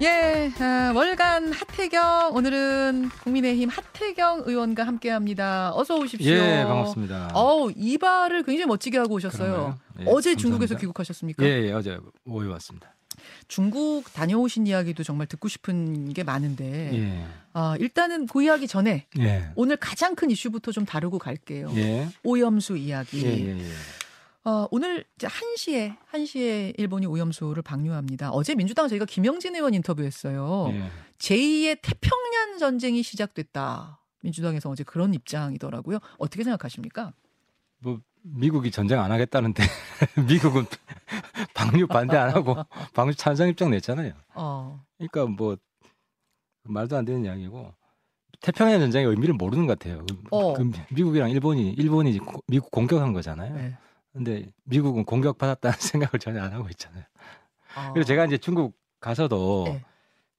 예, 아, 월간 하태경 오늘은 국민의힘 하태경 의원과 함께합니다. 어서 오십시오. 예, 반갑습니다. 어우 이발을 굉장히 멋지게 하고 오셨어요. 예, 어제 감사합니다. 중국에서 귀국하셨습니까? 예, 예, 어제 오해 왔습니다. 중국 다녀오신 이야기도 정말 듣고 싶은 게 많은데 예, 아, 일단은 그 이야기 전에 예, 오늘 가장 큰 이슈부터 좀 다루고 갈게요. 예, 오염수 이야기. 어, 오늘 이제 1시에 1시에 일본이 오염수를 방류합니다. 어제 민주당 저희가 김영진 의원 인터뷰했어요. 예. 제2의 태평양 전쟁이 시작됐다. 민주당에서 어제 그런 입장이더라고요. 어떻게 생각하십니까? 뭐 미국이 전쟁 안 하겠다는데 미국은 방류 반대 안 하고 방류 찬성 입장 냈잖아요. 어. 그러니까 뭐 말도 안 되는 이야기고 태평양 전쟁의 의미를 모르는 것 같아요. 그- 어. 그 미국이랑 일본이 일본이 고- 미국 공격한 거잖아요. 네. 근데 미국은 공격받았다는 생각을 전혀 안 하고 있잖아요. 아. 그래서 제가 이제 중국 가서도 네.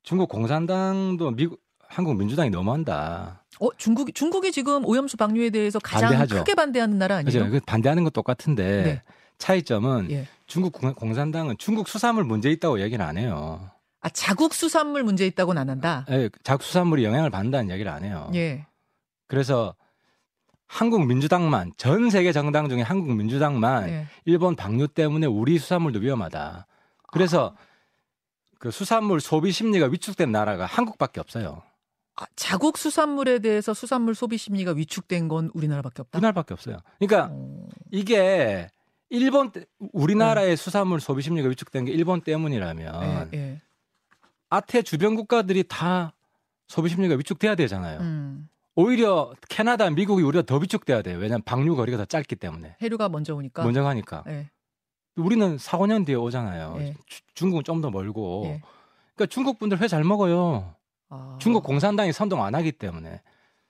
중국 공산당도 미국 한국 민주당이 너무한다. 어, 중국이 중국이 지금 오염수 방류에 대해서 가장 반대하죠. 크게 반대하는 나라 아니에요? 그죠? 그 반대하는 건 똑같은데 네. 차이점은 예. 중국 공- 공산당은 중국 수산물 문제 있다고 얘기는 안 해요. 아, 자국 수산물 문제 있다고는 안 한다. 예, 자국 수산물이 영향을 받는다는 얘기를 안 해요. 예. 그래서 한국 민주당만 전 세계 정당 중에 한국 민주당만 예. 일본 방류 때문에 우리 수산물도 위험하다. 그래서 그 수산물 소비 심리가 위축된 나라가 한국밖에 없어요. 아, 자국 수산물에 대해서 수산물 소비 심리가 위축된 건 우리나라밖에 없다. 우리나라밖에 없어요. 그러니까 어. 이게 일본 때- 우리나라의 수산물 소비 심리가 위축된 게 일본 때문이라면 예, 예. 아태 주변 국가들이 다 소비 심리가 위축돼야 되잖아요. 음. 오히려 캐나다, 미국이 우리가 더 위축돼야 돼요. 왜냐하면 방류 거리가 더 짧기 때문에 해류가 먼저 오니까. 먼저 가니까. 예. 우리는 4, 5년 뒤에 오잖아요. 예. 주- 중국은 좀 더 멀고. 예. 그러니까 중국 분들 회 잘 먹어요. 아. 중국 공산당이 선동 안 하기 때문에.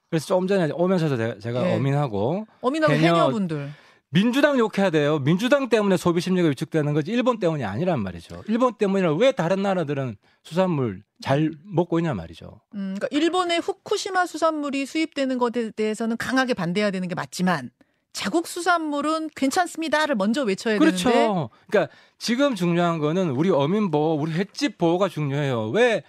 그래서 조금 전에 오면서도 제가. 어민하고 어민하고 해녀- 해녀분들. 민주당 욕해야 돼요. 민주당 때문에 소비 심리가 위축되는 거지 일본 때문이 아니란 말이죠. 일본 때문이라 왜 다른 나라들은 수산물 잘 먹고 있냐 말이죠. 음, 그러니까 일본의 후쿠시마 수산물이 수입되는 것에 대해서는 강하게 반대해야 되는 게 맞지만 자국 수산물은 괜찮습니다를 먼저 외쳐야 되는데 그렇죠. 그러니까 지금 중요한 거는 우리 어민 보호, 우리 횟집 보호가 중요해요. 왜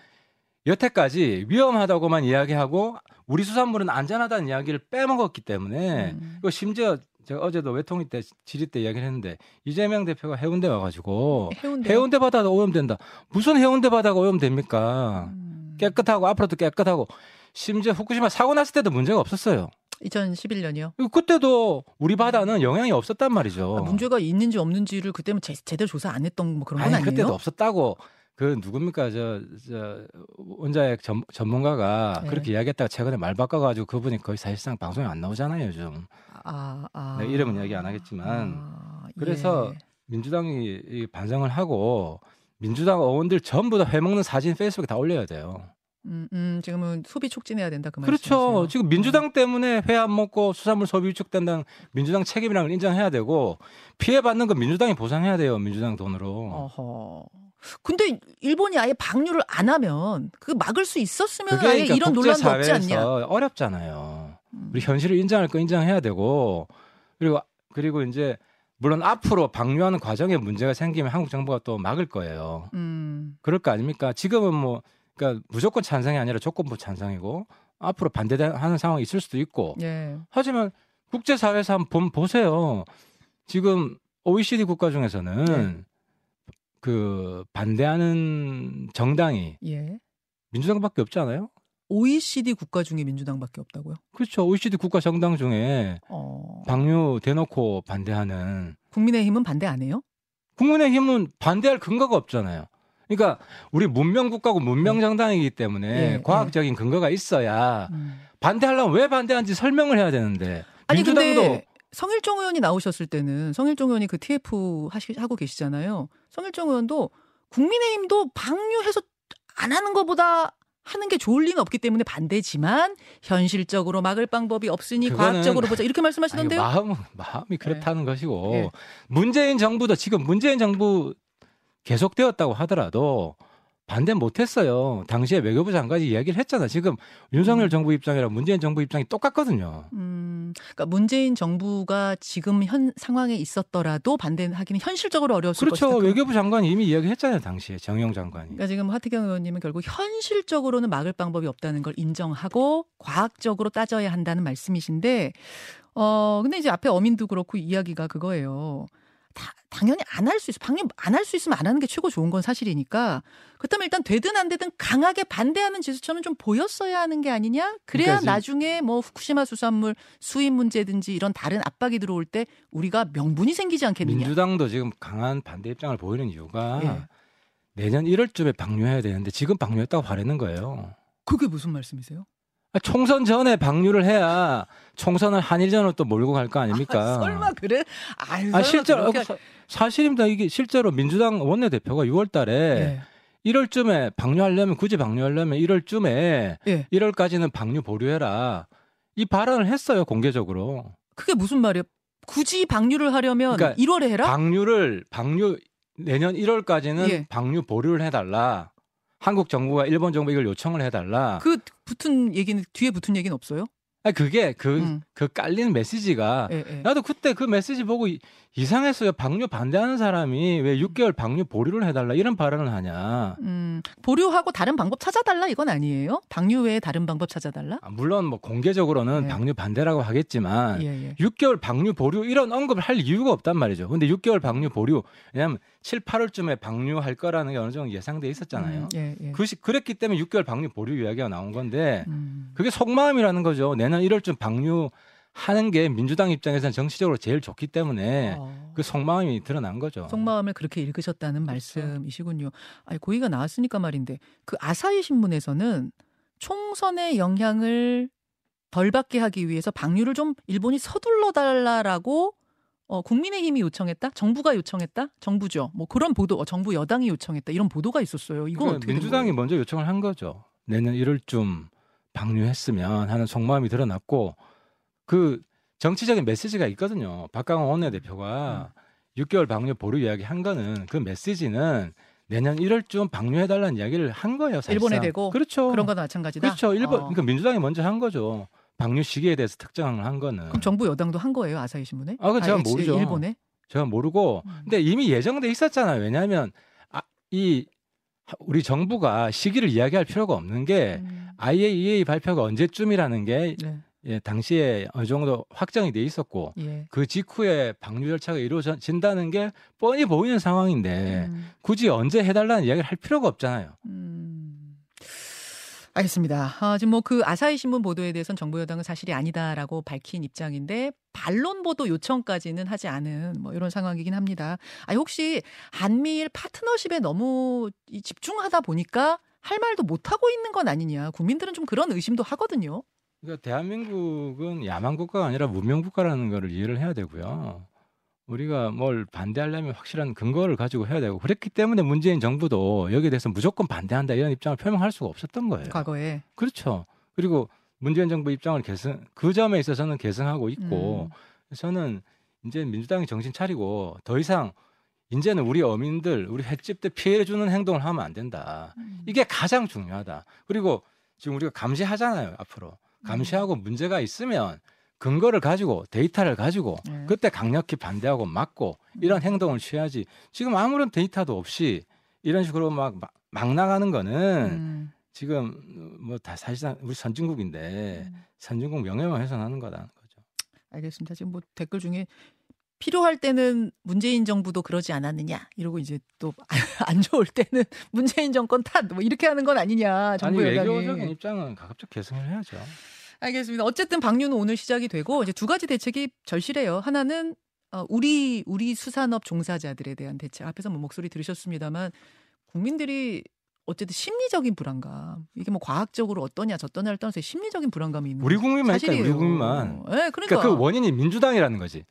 여태까지 위험하다고만 이야기하고 우리 수산물은 안전하다는 이야기를 빼먹었기 때문에 음. 심지어 제가 어제도 외통위 때 질의 때 이야기를 했는데 이재명 대표가 해운대 와가지고 해운대 해운대 바다가 오염된다. 무슨 해운대 바다가 오염됩니까? 음. 깨끗하고 앞으로도 깨끗하고 심지어 후쿠시마 사고 났을 때도 문제가 없었어요. 2011년이요. 그때도 우리 바다는 영향이 없었단 말이죠. 아, 문제가 있는지 없는지를 그때는 제, 제대로 조사 안 했던 뭐 그런 건 아니, 아니 에요? 그때도 없었다고 그 누굽니까 저, 저 원자핵 전, 전문가가 네. 그렇게 이야기했다가 최근에 말 바꿔가지고 그분이 거의 사실상 방송에 안 나오잖아요 요즘 아, 아. 내 이름은 얘기 안 하겠지만 아, 그래서 예. 민주당이 이 반성을 하고 민주당 의원들 전부 다 회먹는 사진 페이스북에 다 올려야 돼요. 음, 음, 지금은 소비 촉진해야 된다 그 그렇죠. 말씀이세요? 지금 민주당 때문에 회 안 먹고 수산물 소비 위축된다는 민주당 책임이라는 걸 인정해야 되고 피해 받는 건 민주당이 보상해야 돼요. 민주당 돈으로. 어허. 근데 일본이 아예 방류를 안 하면 그 막을 수 있었으면 아예 그러니까 이런 논란도 없지 않냐? 어렵잖아요. 음. 우리 현실을 인정할 거 인정해야 되고 그리고 그리고 이제 물론 앞으로 방류하는 과정에 문제가 생기면 한국 정부가 또 막을 거예요. 음. 그럴 거 아닙니까? 지금은 뭐 그러니까 무조건 찬성이 아니라 조건부 찬성이고 앞으로 반대하는 상황이 있을 수도 있고 예. 하지만 국제사회에서 한번 본- 보세요. 지금 OECD 국가 중에서는 네. 그 반대하는 정당이 예. 민주당밖에 없지 않아요? OECD 국가 중에 민주당밖에 없다고요? 그렇죠. OECD 국가 정당 중에 어. 방류 대놓고 반대하는 국민의힘은 반대 안 해요? 국민의힘은 반대할 근거가 없잖아요. 그러니까 우리 문명 국가고 문명 정당이기 때문에 예, 과학적인 근거가 있어야 음. 반대하려면 왜 반대하는지 설명을 해야 되는데 아니 민주당도 근데 성일종 의원이 나오셨을 때는 성일종 의원이 그 TF 하시, 하고 계시잖아요. 성일종 의원도 국민의힘도 방류해서 안 하는 것보다 하는 게 좋을 리는 없기 때문에 반대지만 현실적으로 막을 방법이 없으니 과학적으로 보자 이렇게 아니, 말씀하시던데요. 마음은 마음이 그렇다는 것이고 예. 문재인 정부도 지금 문재인 정부 계속되었다고 하더라도 반대 못했어요. 당시에 외교부 장관이 이야기를 했잖아. 지금 윤석열 음. 정부 입장이랑 문재인 정부 입장이 똑같거든요. 음, 그러니까 문재인 정부가 지금 현 상황에 있었더라도 반대하기는 현실적으로 어려웠을 그렇죠. 것이다. 외교부 장관이 이미 이야기했잖아요. 당시에 정영 장관이. 그러니까 지금 하태경 의원님은 결국 현실적으로는 막을 방법이 없다는 걸 인정하고 과학적으로 따져야 한다는 말씀이신데, 어 근데 이제 앞에 어민도 그렇고 이야기가 그거예요. 다, 당연히 안 할 수 있어. 당연히 안 할 수 있으면 안 하는 게 최고 좋은 건 사실이니까. 그렇다면 일단 되든 안 되든 강하게 반대하는 지수처는 좀 보였어야 하는 게 아니냐? 그래야 그러니까 나중에 뭐 후쿠시마 수산물 수입 문제든지 이런 다른 압박이 들어올 때 우리가 명분이 생기지 않겠느냐? 민주당도 지금 강한 반대 입장을 보이는 이유가 예. 내년 1월쯤에 방류해야 되는데 지금 방류했다고 바라는 거예요. 그게 무슨 말씀이세요? 아, 총선 전에 방류를 해야 총선을 한일전으로 또 몰고 갈 거 아닙니까? 아, 설마 그래? 아유, 아, 실제로 그렇게- 사- 사실입니다. 이게 실제로 민주당 원내대표가 6월달에 예. 1월쯤에 방류하려면 굳이 방류하려면 1월쯤에 예. 1월까지는 방류 보류해라 이 발언을 했어요 공개적으로. 그게 무슨 말이야? 굳이 방류를 하려면 그러니까 1월에 해라? 방류를 방류 내년 1월까지는 예. 방류 보류를 해달라. 한국 정부가 일본 정부 이걸 요청을 해달라. 그 붙은 얘기는 뒤에 붙은 얘기는 없어요? 아니, 그게 그, 음. 그 깔린 메시지가 예, 예. 나도 그때 그 메시지 보고 이- 이상했어요. 방류 반대하는 사람이 왜 6개월 방류 보류를 해달라 이런 발언을 하냐. 음, 보류하고 다른 방법 찾아달라 이건 아니에요? 방류 외에 다른 방법 찾아달라? 아, 물론 뭐 공개적으로는 네. 방류 반대라고 하겠지만 예, 예. 6개월 방류 보류 이런 언급을 할 이유가 없단 말이죠. 근데 6개월 방류 보류 왜냐하면 7, 8월쯤에 방류할 거라는 게 어느 정도 예상돼 있었잖아요. 음, 예, 예. 그 시, 그랬기 때문에 6개월 방류 보류 이야기가 나온 건데 음. 그게 속마음이라는 거죠. 내년 1월쯤 방류 하는 게 민주당 입장에서는 정치적으로 제일 좋기 때문에 어. 그 속마음이 드러난 거죠. 속마음을 그렇게 읽으셨다는 그렇죠. 말씀이시군요. 아니, 고의가 나왔으니까 말인데 그 아사히 신문에서는 총선의 영향을 덜 받게 하기 위해서 방류를 좀 일본이 서둘러 달라라고 어, 국민의힘이 요청했다, 정부가 요청했다, 정부죠. 뭐 그런 보도, 어, 정부 여당이 요청했다 이런 보도가 있었어요. 이건 그러니까 어떻게 된 민주당이? 먼저 요청을 한 거죠. 내년 1월쯤 방류했으면 하는 속마음이 드러났고 그 정치적인 메시지가 있거든요. 박강원 원내대표가 음. 6개월 방류 보류 이야기 한 거는 그 메시지는 내년 1월쯤 방류해달라는 이야기를 한 거예요. 사실상. 일본에 대고 그렇죠. 그런 거나 마찬가지다. 그렇죠. 일본 어. 그러니까 민주당이 먼저 한 거죠. 방류 시기에 대해서 특정을 한 거는 그럼 정부 여당도 한 거예요 아사히 신문에? 아, 그건 제가 아, 예, 모르죠. 일본에? 제가 모르고 음. 근데 이미 예정돼 있었잖아요. 왜냐하면 아, 이 우리 정부가 시기를 이야기할 필요가 없는 게 음. IAEA 발표가 언제쯤이라는 게 네. 예, 당시에 어느 정도 확정이 돼 있었고 예. 그 직후에 방류 절차가 이루어진다는 게 뻔히 보이는 상황인데 음. 굳이 언제 해달라는 이야기를 할 필요가 없잖아요. 음. 알겠습니다. 아, 지금 뭐 그 아사히 신문 보도에 대해서는 정부 여당은 사실이 아니다라고 밝힌 입장인데 반론 보도 요청까지는 하지 않은 뭐 이런 상황이긴 합니다. 아니 혹시 한미일 파트너십에 너무 이 집중하다 보니까 할 말도 못 하고 있는 건 아니냐. 국민들은 좀 그런 의심도 하거든요. 그러니까 대한민국은 야만 국가가 아니라 문명 국가라는 거를 이해를 해야 되고요. 우리가 뭘 반대하려면 확실한 근거를 가지고 해야 되고 그랬기 때문에 문재인 정부도 여기에 대해서 무조건 반대한다 이런 입장을 표명할 수가 없었던 거예요. 과거에. 그렇죠. 그리고 문재인 정부 입장을 계승 그 점에 있어서는 계승하고 있고 음. 저는 이제 민주당이 정신 차리고 더 이상 이제는 우리 어민들 우리 횟집들 피해 주는 행동을 하면 안 된다. 음. 이게 가장 중요하다. 그리고 지금 우리가 감시하잖아요, 앞으로. 감시하고 음. 문제가 있으면 근거를 가지고 데이터를 가지고 네. 그때 강력히 반대하고 막고 이런 행동을 취해야지. 지금 아무런 데이터도 없이 이런 식으로 막막 나가는 거는 음. 지금 뭐 다 사실상 우리 선진국인데 음. 선진국 명예만 훼손하는 거다는 거죠. 알겠습니다. 지금 뭐 댓글 중에 필요할 때는 문재인 정부도 그러지 않았느냐 이러고 이제 또 안 좋을 때는 문재인 정권 탓 뭐 이렇게 하는 건 아니냐 아니 정부 여당이. 외교적인 입장은 가급적 개선을 해야죠. 알겠습니다. 어쨌든 방류는 오늘 시작이 되고 이제 두 가지 대책이 절실해요. 하나는 어, 우리 우리 수산업 종사자들에 대한 대책. 앞에서 뭐 목소리 들으셨습니다만 국민들이 어쨌든 심리적인 불안감 이게 뭐 과학적으로 어떠냐 저떠냐를 떠나서 심리적인 불안감이 있는 우리 국민만. 사실이에요. 우리 국민만. 예, 그러니까, 그러니까 그 원인이 민주당이라는 거지.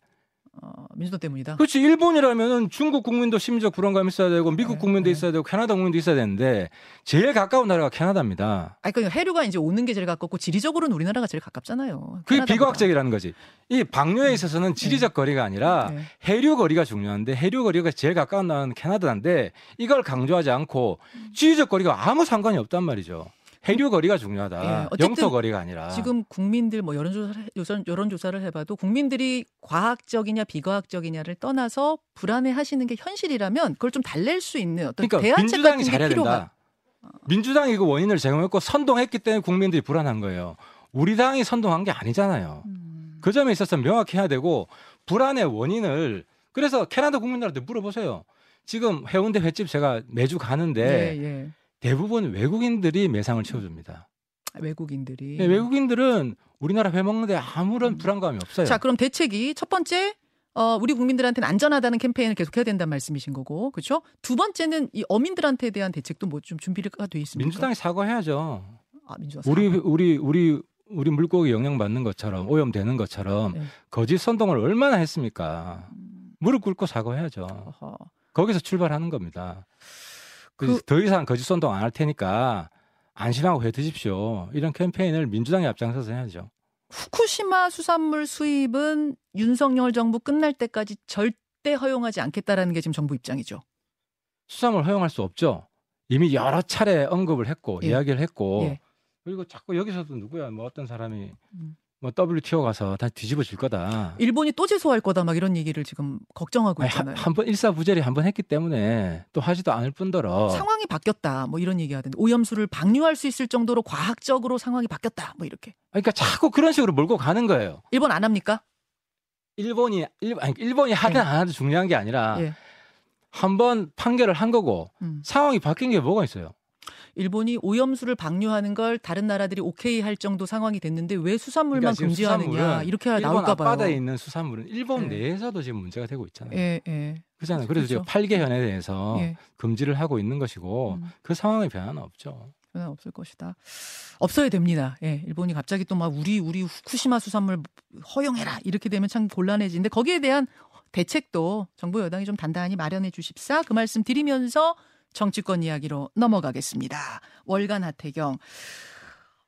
어, 민주당 때문이다. 그렇지 일본이라면은 중국 국민도 심지어 불안감이 있어야 되고 미국 네, 국민도 네. 있어야 되고 캐나다 국민도 있어야 되는데 제일 가까운 나라가 캐나다입니다. 아니 그러니까 해류가 이제 오는 게 제일 가깝고 지리적으로는 우리나라가 제일 가깝잖아요. 그게 캐나다보다. 비과학적이라는 거지. 이 방류에 있어서는 지리적 거리가 아니라 네. 해류 거리가 중요한데 해류 거리가 제일 가까운 나라는 캐나다인데 이걸 강조하지 않고 지리적 거리가 아무 상관이 없단 말이죠. 해류 거리가 중요하다. 예, 영토 거리가 아니라. 지금 국민들 뭐 여론조사를 여론, 여론조사를 해봐도 국민들이 과학적이냐 비과학적이냐를 떠나서 불안해하시는 게 현실이라면 그걸 좀 달랠 수 있는 어떤 그러니까 대안책 민주당이 같은 게 잘해야 필요하. 된다. 민주당이 그 원인을 제공했고 선동했기 때문에 국민들이 불안한 거예요. 우리 당이 선동한 게 아니잖아요. 음. 그 점에 있어서 명확히 해야 되고 불안의 원인을 그래서 캐나다 국민들한테 물어보세요. 지금 해운대 횟집 제가 매주 가는데 예, 예. 대부분 외국인들이 매상을 채워줍니다. 외국인들이. 네, 외국인들은 우리나라 회 먹는데 아무런 불안감이 없어요. 음. 자, 그럼 대책이 첫 번째 어, 우리 국민들한테는 안전하다는 캠페인을 계속해야 된다는 말씀이신 거고, 그렇죠? 두 번째는 이 어민들한테 대한 대책도 뭐 좀 준비가 돼 있습니까? 민주당이 사과해야죠. 아, 민주당 우리. 우리 우리 우리 물고기 영향 받는 것처럼 오염되는 것처럼 네. 거짓 선동을 얼마나 했습니까? 음, 무릎 꿇고 사과해야죠. 어허. 거기서 출발하는 겁니다. 그- 그, 더 이상 거짓 선동 안 할 테니까 안심하고 회 드십시오. 이런 캠페인을 민주당이 앞장서서 해야죠. 후쿠시마 수산물 수입은 윤석열 정부 끝날 때까지 절대 허용하지 않겠다라는 게 지금 정부 입장이죠. 수산물 허용할 수 없죠. 이미 여러 차례 언급을 했고 예. 이야기를 했고 예. 그리고 자꾸 여기서도 누구야 뭐 어떤 사람이 음. 뭐 WTO 가서 다 뒤집어질 거다. 일본이 또 제소할 거다 막 이런 얘기를 지금 걱정하고 있잖아요. 한번 일사부절이 한번 했기 때문에 또 하지도 않을 뿐더러 상황이 바뀌었다. 뭐 이런 얘기 하던데 오염수를 방류할 수 있을 정도로 과학적으로 상황이 바뀌었다. 뭐 이렇게. 그러니까 자꾸 그런 식으로 몰고 가는 거예요. 일본 안 합니까? 일본이 일, 아니, 일본이 하든 예. 안 하든 중요한 게 아니라 예. 한번 판결을 한 거고 음. 상황이 바뀐 게 뭐가 있어요? 일본이 오염수를 방류하는 걸 다른 나라들이 오케이 할 정도 상황이 됐는데 왜 수산물만 그러니까 금지하느냐 이렇게 나올까 봐요. 앞바다에 있는 수산물은 일본 예. 내에서도 지금 문제가 되고 있잖아요. 예, 예. 그렇잖아요. 그래서 지금 그렇죠. 8개 현에 대해서 예. 금지를 하고 있는 것이고 음. 그 상황의 변화는 없죠. 변화 없을 것이다. 없어야 됩니다. 예, 일본이 갑자기 또 막 우리 우리 후쿠시마 수산물 허용해라 이렇게 되면 참 곤란해지는데 거기에 대한 대책도 정부 여당이 좀 단단히 마련해 주십사 그 말씀 드리면서 정치권 이야기로 넘어가겠습니다. 월간 하태경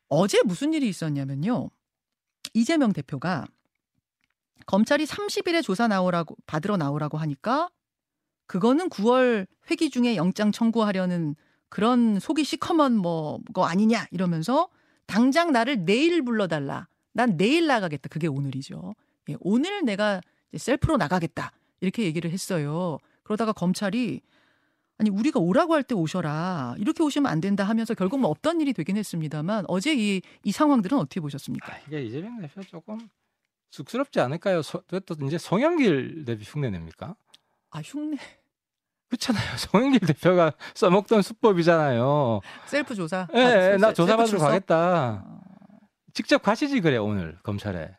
어제 무슨 일이 있었냐면요. 이재명 대표가 검찰이 30일에 조사 나오라고 받으러 나오라고 하니까 그거는 9월 회기 중에 영장 청구하려는 그런 속이 시커먼 뭐거 아니냐 이러면서 당장 나를 내일 불러달라. 난 내일 나가겠다. 그게 오늘이죠. 예, 오늘 내가 셀프로 나가겠다. 이렇게 얘기를 했어요. 그러다가 검찰이 아니 우리가 오라고 할 때 오셔라. 이렇게 오시면 안 된다 하면서 결국 뭐 없던 일이 되긴 했습니다만 어제 이, 이 상황들은 어떻게 보셨습니까? 아, 이게 이재명 대표 조금 쑥스럽지 않을까요? 소, 또 이제 송영길 대표 흉내 냅니까? 아 흉내 그렇잖아요. 송영길 대표가 써먹던 수법이잖아요. 셀프 조사. 예, 아, 예, 셀- 나 조사받으러? 가겠다. 아, 직접 가시지 그래 오늘 검찰에.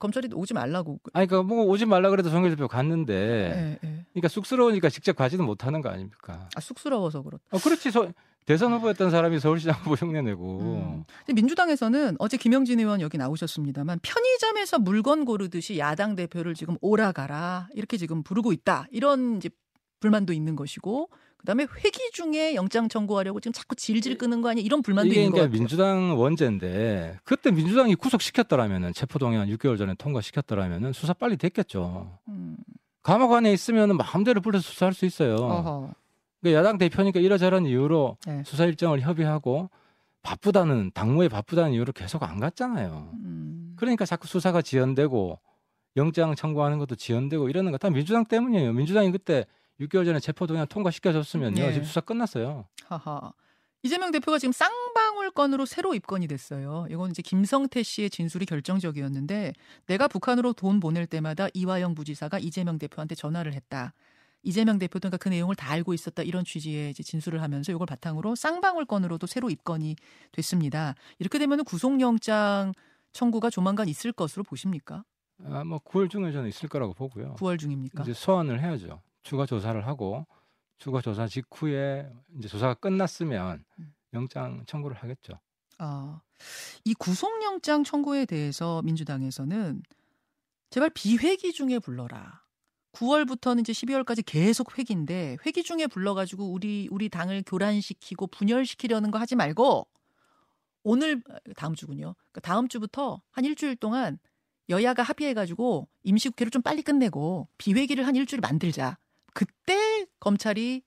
검찰이 오지 말라고. 아니 그뭐 오지 말라 그래도 송영길 대표 갔는데. 예, 예. 그러니까 쑥스러우니까 직접 가지는 못하는 거 아닙니까? 아 쑥스러워서 그렇다. 어, 그렇지. 소- 대선 후보였던 사람이 서울시장 후보 흉내내고. 음. 민주당에서는 어제 김영진 의원 여기 나오셨습니다만 편의점에서 물건 고르듯이 야당 대표를 지금 오라가라 이렇게 지금 부르고 있다 이런 이제 불만도 있는 것이고 그다음에 회기 중에 영장 청구하려고 지금 자꾸 질질 끄는 거 아니야 이런 불만도 이게 있는 것 그러니까 같아요. 민주당 원제인데 그때 민주당이 구속시켰더라면은 체포동의안 6개월 전에 통과시켰더라면은 수사 빨리 됐겠죠. 음. 감옥 안에 있으면은 마음대로 불러서 수사할 수 있어요. 어허. 그러니까 야당 대표니까 이러저런 이유로 네. 수사 일정을 협의하고 바쁘다는 당무에 바쁘다는 이유로 계속 안 갔잖아요. 음. 그러니까 자꾸 수사가 지연되고 영장 청구하는 것도 지연되고 이러는 거 다 민주당 때문이에요. 민주당이 그때 6개월 전에 체포동의안 통과시켜줬으면요. 네. 지금 수사 끝났어요. 하하. 이재명 대표가 지금 쌍방울 건으로 새로 입건이 됐어요. 이건 이제 김성태 씨의 진술이 결정적이었는데 내가 북한으로 돈 보낼 때마다 이화영 부지사가 이재명 대표한테 전화를 했다. 이재명 대표도 그러니까 그 내용을 다 알고 있었다 이런 취지의 진술을 하면서 이걸 바탕으로 쌍방울 건으로도 새로 입건이 됐습니다. 이렇게 되면 구속영장 청구가 조만간 있을 것으로 보십니까? 아, 뭐 9월 중에 저는 있을 거라고 보고요. 9월 중입니까? 이제 소환을 해야죠. 추가 조사를 하고 추가 조사 직후에 이제 조사가 끝났으면 음. 영장 청구를 하겠죠. 아, 이 구속영장 청구에 대해서 민주당에서는 제발 비회기 중에 불러라. 9월부터는 이제 12월까지 계속 회기인데 회기 중에 불러가지고 우리 우리 당을 교란시키고 분열시키려는 거 하지 말고 오늘 다음 주군요. 그러니까 다음 주부터 한 일주일 동안 여야가 합의해가지고 임시국회를 좀 빨리 끝내고 비회기를 한 일주일 만들자. 그때 검찰이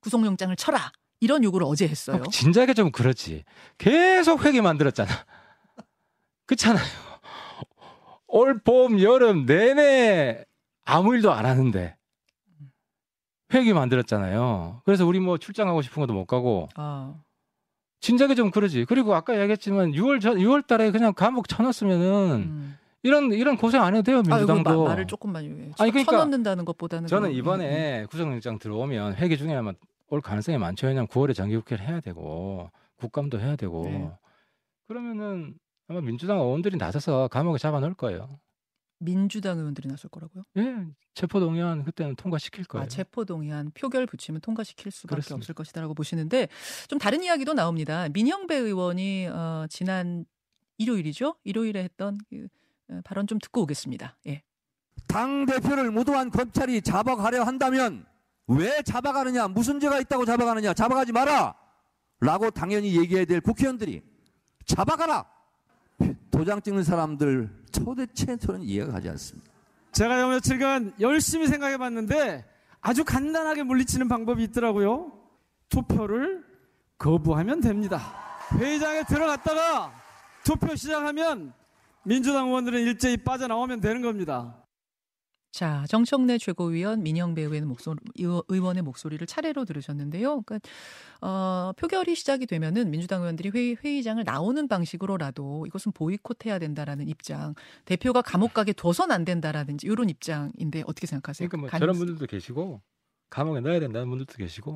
구속영장을 쳐라. 이런 요구를 어제 했어요. 어, 진작에 좀 그렇지. 계속 회기 만들었잖아. 그렇잖아요. 올 봄, 여름 내내 아무 일도 안 하는데 회기 만들었잖아요. 그래서 우리 뭐 출장 가고 싶은 것도 못 가고 아, 진작에 좀 그러지. 그리고 아까 얘기했지만 6월 전 6월 달에 그냥 감옥 쳐놨으면은 음. 이런 이런 고생 안 해도 돼요 아, 민주당도. 마- 말을 조금만 해. 아니, 그러니까 쳐넣는다는 것보다는 저는 그- 이번에 구속영장 들어오면 회기 중에 아마 올 가능성이 많죠. 왜냐면 9월에 정기국회를 해야 되고 국감도 해야 되고 네. 그러면은 아마 민주당 의원들이 나서서 감옥에 잡아넣을 거예요. 민주당 의원들이 나설 거라고요? 예, 체포 동의안 그때는 통과시킬 거예요. 아, 체포 동의안 표결 붙이면 통과시킬 수밖에 그렇습니다. 없을 것이다라고 보시는데 좀 다른 이야기도 나옵니다. 민영배 의원이 어, 지난 일요일이죠? 일요일에 했던 그, 어, 발언 좀 듣고 오겠습니다. 예. 당 대표를 무도한 검찰이 잡아가려 한다면 왜 잡아가느냐? 무슨 죄가 있다고 잡아가느냐? 잡아가지 마라. 라고 당연히 얘기해야 될 국회의원들이 잡아가라. 도장 찍는 사람들 도대체 저는 이해가 가지 않습니다. 제가 요 며칠간 열심히 생각해 봤는데 아주 간단하게 물리치는 방법이 있더라고요. 투표를 거부하면 됩니다. 회의장에 들어갔다가 투표 시작하면 민주당 의원들은 일제히 빠져나오면 되는 겁니다. 자, 정청래 최고위원, 민영배 의원의, 목소리, 의원의 목소리를 차례로 들으셨는데요. 그러니까 어, 표결이 시작이 되면은 민주당 의원들이 회의, 회의장을 나오는 방식으로라도 이것은 보이콧해야 된다라는 입장, 대표가 감옥 가게 둬선 안 된다라든지 이런 입장인데 어떻게 생각하세요? 그러니까 뭐 가능- 저런 분들도 계시고 감옥에 넣어야 된다는 분들도 계시고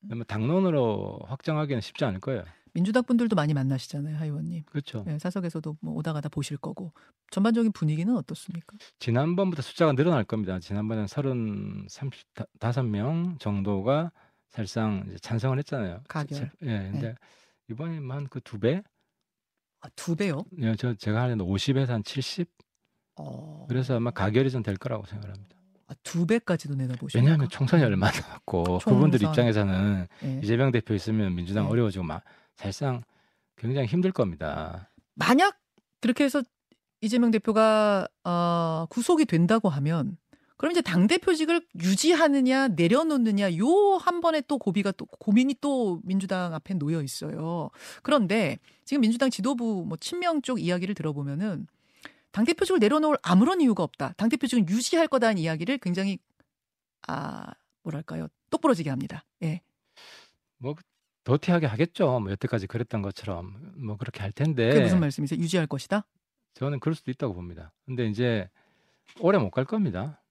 뭐 당론으로 확정하기는 쉽지 않을 거예요. 민주당 분들도 많이 만나시잖아요, 하 의원님. 그렇죠. 네, 사석에서도 뭐 오다 가다 보실 거고 전반적인 분위기는 어떻습니까? 지난번보다 숫자가 늘어날 겁니다. 지난번에는 30, 35명 정도가 사실상 찬성을 했잖아요. 가결. 예, 근데 이번에만 뭐그두 배? 아, 두 배요? 예, 저 제가 하는 50에서 한 70? 어, 그래서 아마 가결이 좀 될 거라고 생각합니다. 아, 두 배까지도 내다보시니까. 왜냐하면 총선이 얼마 남았고 그분들 총선. 입장에서는 예. 이재명 대표 있으면 민주당 네. 어려워지고 막 사실상 굉장히 힘들 겁니다. 만약 그렇게 해서 이재명 대표가 어, 구속이 된다고 하면 그럼 이제 당 대표직을 유지하느냐 내려놓느냐 요 한 번에 또 고비가 또 고민이 또 민주당 앞에 놓여 있어요. 그런데 지금 민주당 지도부 뭐 친명 쪽 이야기를 들어보면은 당 대표직을 내려놓을 아무런 이유가 없다. 당 대표직은 유지할 거다는 이야기를 굉장히 아 뭐랄까요 똑부러지게 합니다. 예. 뭐 더티하게 하겠죠. 뭐 여태까지 그랬던 것처럼 뭐 그렇게 할 텐데 그게 무슨 말씀이세요? 유지할 것이다? 저는 그럴 수도 있다고 봅니다. 근데 이제 오래 못 갈 겁니다.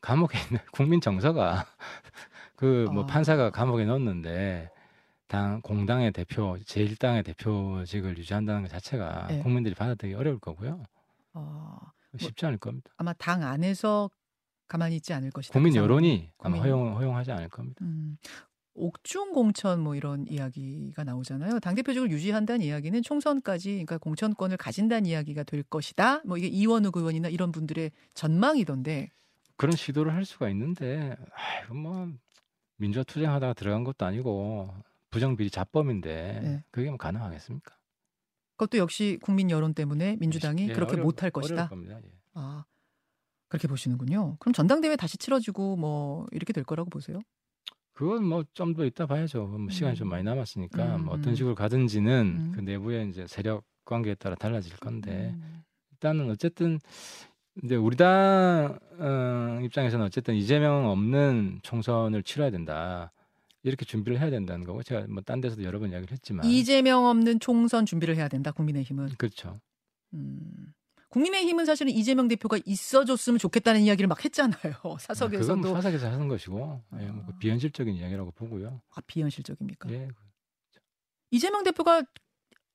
감옥에 있는 국민 정서가 그뭐 아. 판사가 감옥에 넣었는데 당 공당의 대표 제1당의 대표직을 유지한다는 것 자체가 네. 국민들이 받아들이기 어려울 거고요. 어, 쉽지 않을 겁니다. 아마 당 안에서 가만히 있지 않을 것이다. 국민 그. 여론이 아마 국민- 허용 허용하지 않을 겁니다. 음, 옥중 공천 뭐 이런 이야기가 나오잖아요. 당 대표직을 유지한다는 이야기는 총선까지 그러니까 공천권을 가진다는 이야기가 될 것이다. 뭐 이게 이원욱 의원이나 이런 분들의 전망이던데. 그런 시도를 할 수가 있는데 아이고 뭐 민주화 투쟁하다가 들어간 것도 아니고 부정 비리 자범인데 네. 그게 뭐 가능하겠습니까? 그것도 역시 국민 여론 때문에 민주당이 예, 그렇게 못할 것이다. 겁니다. 예. 아 그렇게 보시는군요. 그럼 전당대회 다시 치러지고 뭐 이렇게 될 거라고 보세요? 그건 뭐 좀 더 있다 봐야죠. 뭐 시간이 음. 좀 많이 남았으니까 음, 뭐 음. 어떤 식으로 가든지는 음. 그 내부의 이제 세력 관계에 따라 달라질 건데 음. 일단은 어쨌든 이제 우리 당 어, 입장에서는 어쨌든 이재명 없는 총선을 치러야 된다. 이렇게 준비를 해야 된다는 거고 제가 뭐 딴 데서도 여러 번 이야기를 했지만 이재명 없는 총선 준비를 해야 된다. 국민의힘은. 그렇죠. 음. 국민의힘은 사실은 이재명 대표가 있어줬으면 좋겠다는 이야기를 막 했잖아요. 그건 사석에서도 사석에서 하는 것이고 예, 뭐그 아. 비현실적인 이야기라고 보고요. 아, 비현실적입니까? 예. 이재명 대표가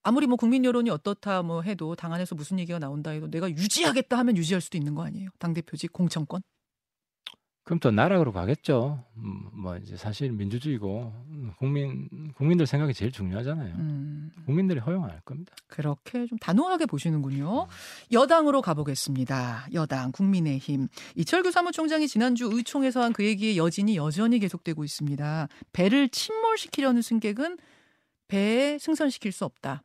아무리 뭐 국민 여론이 어떻다 뭐 해도 당 안에서 무슨 얘기가 나온다 해도 내가 유지하겠다 하면 유지할 수도 있는 거 아니에요? 당 대표직 공천권? 그럼 또 나락으로 가겠죠. 음, 뭐 이제 사실 민주주의고 음, 국민 국민들 생각이 제일 중요하잖아요. 음, 국민들이 허용 안 할 겁니다. 그렇게 좀 단호하게 보시는군요. 여당으로 가보겠습니다. 여당 국민의힘 이철규 사무총장이 지난주 의총에서 한 그 얘기의 여진이 여전히 계속되고 있습니다. 배를 침몰시키려는 승객은 배에 승선시킬 수 없다.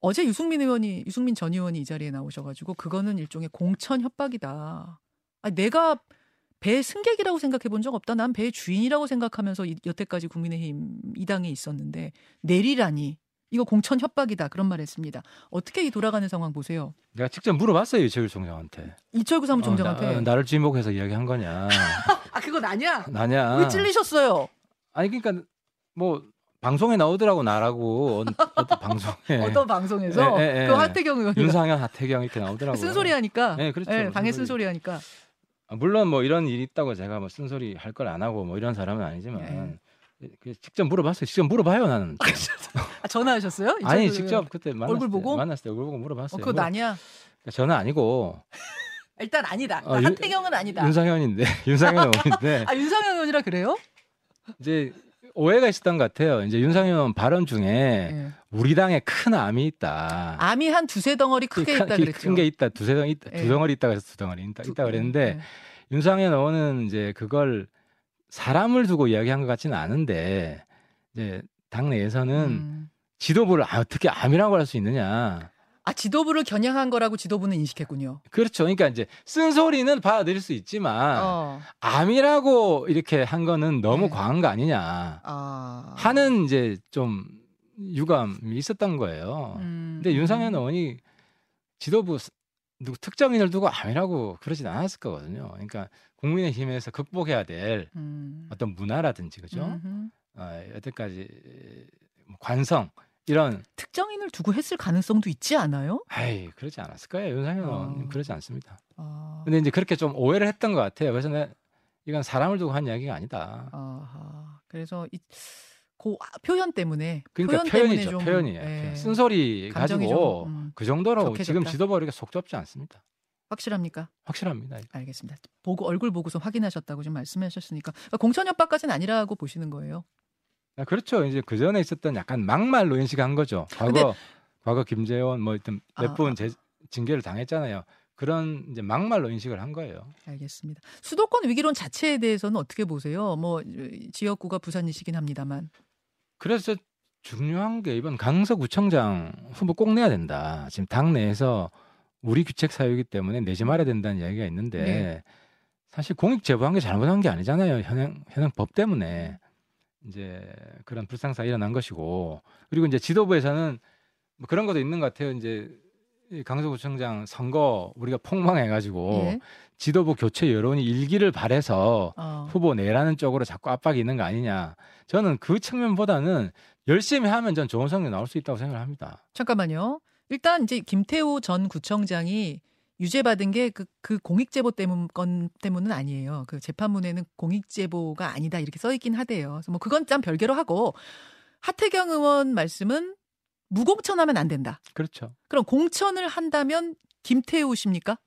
어제 유승민 의원이 유승민 전 의원이 이 자리에 나오셔가지고 그거는 일종의 공천 협박이다. 아, 내가 배 승객이라고 생각해 본 적 없다. 난 배의 주인이라고 생각하면서 이- 여태까지 국민의힘 이 당에 있었는데 내리라니 이거 공천 협박이다 그런 말했습니다. 어떻게 이 돌아가는 상황 보세요? 내가 직접 물어봤어요 이철규 총장한테. 이철구 사무총장한테 어, 나, 나를 주인복해서 이야기한 거냐? 아 그건 아니야. 나냐? 왜 찔리셨어요? 아니 그러니까 뭐 방송에 나오더라고 나라고 어떤, 방송에 어떤 방송에서 예, 예, 예. 그 하태경 의원 윤상현, 하태경 이렇게 나오더라고요. 쓴소리 하니까 네, 그렇죠. 예, 방해 쓴소리. 하니까 아, 물론 뭐 이런 일이 있다고 제가 뭐 쓴소리 할 걸 안 하고 뭐 이런 사람은 아니지만 그 직접 물어봤어요. 직접 물어봐요 나는. 또. 아, 전화하셨어요? 아니? 직접 그때 만났을 얼굴 때, 보고? 만났을 때 얼굴 보고 어, 물어봤어요. 그거 물어- 나냐? 그러니까 저는 아니고 일단 아니다. 어, 윤- 하태경은 아니다. 윤상현인데 윤상현 의원인데 아 윤상현 의원이라 그래요? 이제 오해가 있었던 것 같아요. 이제 윤상현 발언 중에 예. 우리 당에 큰 암이 있다. 암이 한 두세 덩어리 크게 있다 그랬죠. 큰 게 있다. 두세 덩 있다. 예. 두 덩어리 있다 그래서 두 덩어리 있다, 있다 그랬는데 예. 윤상현 의원은 이제 그걸 사람을 두고 이야기한 것 같지는 않은데 이제 당내에서는 음. 지도부를 아, 어떻게 암이라고 할 수 있느냐. 아 지도부를 겨냥한 거라고 지도부는 인식했군요. 그렇죠. 그러니까 이제 쓴소리는 받아들일 수 있지만 어. 암이라고 이렇게 한 거는 너무 네. 과한 거 아니냐 아. 하는 이제 좀 유감이 있었던 거예요. 음. 근데 윤상현 의원이 지도부 스- 누구 특정인을 두고 암이라고 그러진 않았을 거거든요. 그러니까 국민의힘에서 극복해야 될 음. 어떤 문화라든지 그죠? 음흠. 어, 여태까지 뭐 관성 이런 특정인을 두고 했을 가능성도 있지 않아요? 아이 그러지 않았을 거예요. 윤상현 어. 의원 그러지 않습니다. 아. 근데 이제 그렇게 좀 오해를 했던 것 같아요. 그래서 내가 이건 사람을 두고 한 이야기가 아니다. 아하. 그래서 이, 그 표현 때문에 그러니까 표현 표현 이죠. 좀, 표현이에요. 예, 쓴소리 가지고 좀, 음, 그 정도로 격해졌다. 지금 지도부 이렇게 속 좁지 않습니다. 확실합니까? 확실합니다. 알겠습니다. 보고 얼굴 보고서 확인하셨다고 좀 말씀하셨으니까 그러니까 공천 협박까지는 아니라고 보시는 거예요. 아, 그렇죠. 이제 그 전에 있었던 약간 막말로 인식한 거죠. 과거 근데- 과거 김재원 뭐 일단 아, 몇분 징계를 당했잖아요. 그런 이제 막말로 인식을 한 거예요. 알겠습니다. 수도권 위기론 자체에 대해서는 어떻게 보세요? 뭐 지역구가 부산이시긴 합니다만. 그래서 중요한 게 이번 강서구청장 후보 꼭 내야 된다. 지금 당내에서 우리 규책 사유이기 때문에 내지 말아야 된다는 이야기가 있는데 네. 사실 공익 제보한 게 잘못한 게 아니잖아요. 현행 현행 법 때문에 이제 그런 불상사 일어난 것이고 그리고 이제 지도부에서는 뭐 그런 것도 있는 것 같아요. 이제 이 강서구청장 선거 우리가 폭망해가지고 예. 지도부 교체 여론이 일기를 발해서 어. 후보 내라는 쪽으로 자꾸 압박이 있는 거 아니냐. 저는 그 측면보다는 열심히 하면 전 좋은 성적 나올 수 있다고 생각을 합니다. 잠깐만요. 일단 이제 김태우 전 구청장이 유죄받은 게그 그 공익제보 때문 건 때문은 아니에요. 그 재판문에는 공익제보가 아니다 이렇게 써 있긴 하대요. 그래서 뭐 그건 참 별개로 하고 하태경 의원 말씀은 무공천하면 안 된다. 그렇죠. 그럼 공천을 한다면 김태우십니까?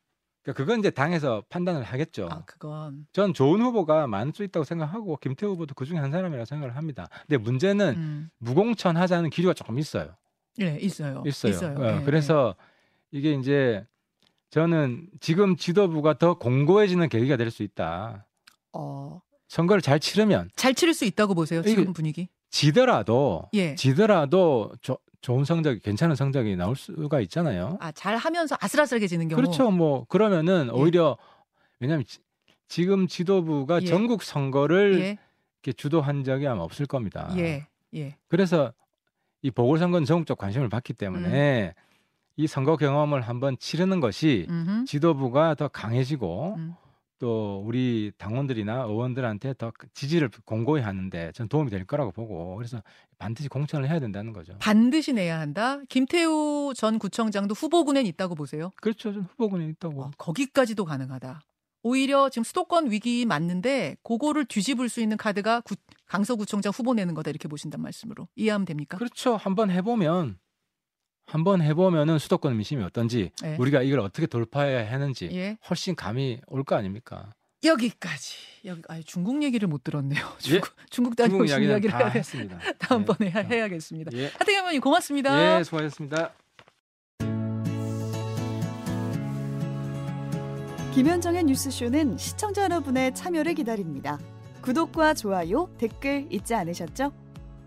그러니까 그건 이제 당에서 판단을 하겠죠. 아 그건 전 좋은 후보가 많을 수 있다고 생각하고 김태우 후보도 그 중에 한 사람이라고 생각을 합니다. 근데 문제는 음. 무공천 하자는 기류가 조금 있어요. 예 있어요. 있어요. 어, 예, 그래서 이게 이제 저는 지금 지도부가 더 공고해지는 계기가 될 수 있다. 어, 선거를 잘 치르면 잘 치를 수 있다고 보세요. 지금 분위기. 지더라도 예. 지더라도 조- 좋은 성적이 괜찮은 성적이 나올 수가 있잖아요. 아 잘 하면서 아슬아슬해지는 경우. 그렇죠. 뭐 그러면은 예. 오히려 왜냐하면 지, 금 지도부가 예. 전국 선거를 예. 이렇게 주도한 적이 아마 없을 겁니다. 예. 예. 그래서 이 보궐선거는 전국적 관심을 받기 때문에 이 선거 경험을 한번 치르는 것이 음흠. 지도부가 더 강해지고 음. 또 우리 당원들이나 의원들한테 더 지지를 공고히 하는데 전 도움이 될 거라고 보고 그래서 반드시 공천을 해야 된다는 거죠. 반드시 내야 한다. 김태우 전 구청장도 후보군엔 있다고 보세요. 그렇죠. 전 후보군에 있다고. 어, 거기까지도 가능하다. 오히려 지금 수도권 위기 맞는데 그거를 뒤집을 수 있는 카드가 구- 강서구청장 후보 내는 거다 이렇게 보신단 말씀으로 이해하면 됩니까? 그렇죠. 한번 해보면 한번 해보면은 수도권 민심이 어떤지 예. 우리가 이걸 어떻게 돌파해야 하는지 예. 훨씬 감이 올 거 아닙니까? 여기까지. 여기 아 중국 얘기를 못 들었네요. 예. 중국, 중국 다녀오신 중국 이야기를 다 해야, 했습니다. 다음번에 네. 해야겠습니다. 예. 하태경 의원님 고맙습니다. 예, 수고하셨습니다. 김현정의 뉴스쇼는 시청자 여러분의 참여를 기다립니다. 구독과 좋아요, 댓글 잊지 않으셨죠?